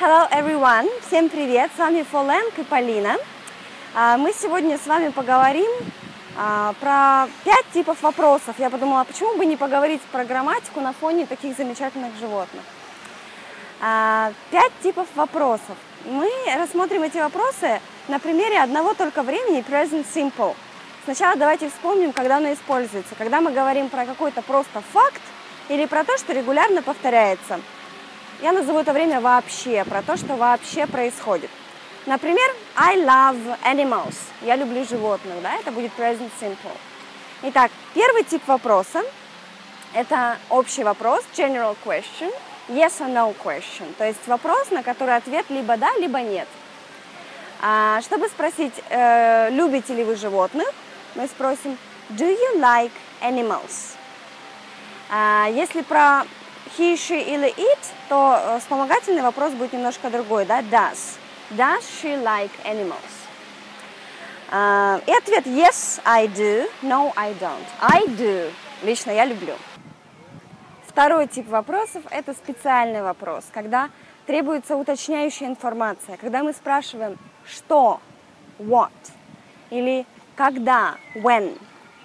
Hello everyone! Всем привет! С вами Фоленк и Полина. А, Мы сегодня с вами поговорим а, про пять типов вопросов. Я подумала, почему бы не поговорить про грамматику на фоне таких замечательных животных. А, Пять типов вопросов. Мы рассмотрим эти вопросы на примере одного только времени present simple. Сначала давайте вспомним, когда оно используется. Когда мы говорим про какой-то просто факт или про то, что регулярно повторяется. Я назову это время вообще, про то, что вообще происходит. Например, I love animals. Я люблю животных, да, это будет present simple. Итак, первый тип вопроса – это общий вопрос, general question, yes or no question, то есть вопрос, на который ответ либо да, либо нет. А, чтобы спросить, э, любите ли вы животных, мы спросим do you like animals? А, если про he, she или it, то э, вспомогательный вопрос будет немножко другой, да, does. Does she like animals? А, и ответ yes, I do, no, I don't. I do. Лично я люблю. Второй тип вопросов – это специальный вопрос, когда требуется уточняющая информация, когда мы спрашиваем что, what, или когда, when,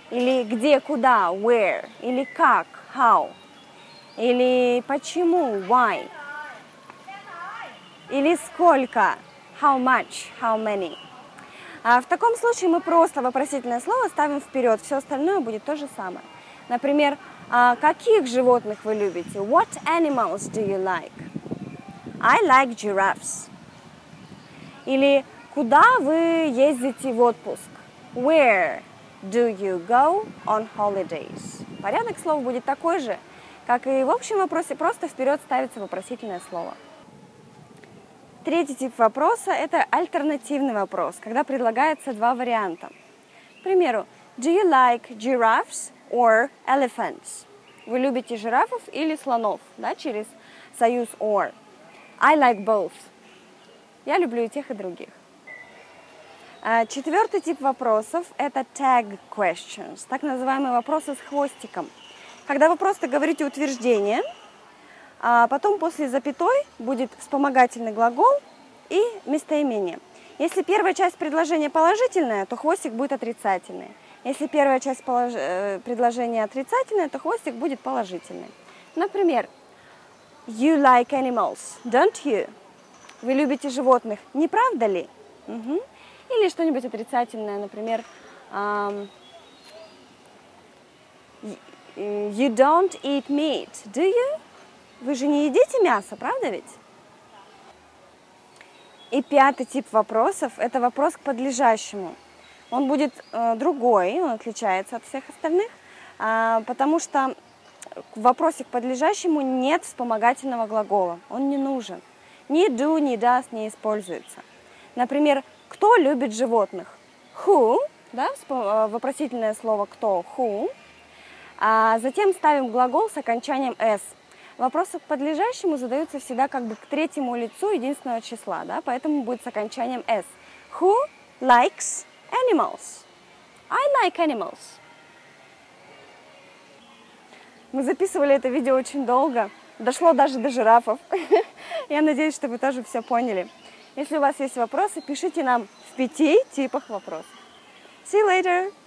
или где, куда, where, или как, how, или почему, why, или сколько, how much, how many. А в таком случае мы просто вопросительное слово ставим вперед, все остальное будет то же самое. Например, а каких животных вы любите? What animals do you like? I like giraffes. Или куда вы ездите в отпуск? Where do you go on holidays? Порядок слов будет такой же, как и в общем вопросе, просто вперед ставится вопросительное слово. Третий тип вопроса – это альтернативный вопрос, когда предлагается два варианта. К примеру, do you like giraffes or elephants? Вы любите жирафов или слонов, да, через союз or. I like both. Я люблю и тех, и других. А, Четвертый тип вопросов – это tag questions, так называемые вопросы с хвостиком. Когда вы просто говорите утверждение, а потом после запятой будет вспомогательный глагол и местоимение. Если первая часть предложения положительная, то хвостик будет отрицательный. Если первая часть полож... э, предложения отрицательная, то хвостик будет положительный. Например, You like animals, don't you? Вы любите животных, не правда ли? Мгм. Или что-нибудь отрицательное, например, ам, You don't eat meat, do you? Вы же не едите мясо, правда ведь? И пятый тип вопросов – это вопрос к подлежащему. Он будет э, другой, он отличается от всех остальных, а, потому что в вопросе к подлежащему нет вспомогательного глагола, он не нужен. Ни do, ни does не используется. Например, кто любит животных? Who, да, э, вопросительное слово кто, who. А затем ставим глагол с окончанием s. Вопросы к подлежащему задаются всегда как бы к третьему лицу единственного числа, да, поэтому будет с окончанием s. Who likes animals? I like animals. Мы записывали это видео очень долго. Дошло даже до жирафов. Я надеюсь, что вы тоже все поняли. Если у вас есть вопросы, пишите нам в пяти типах вопросов. See you later!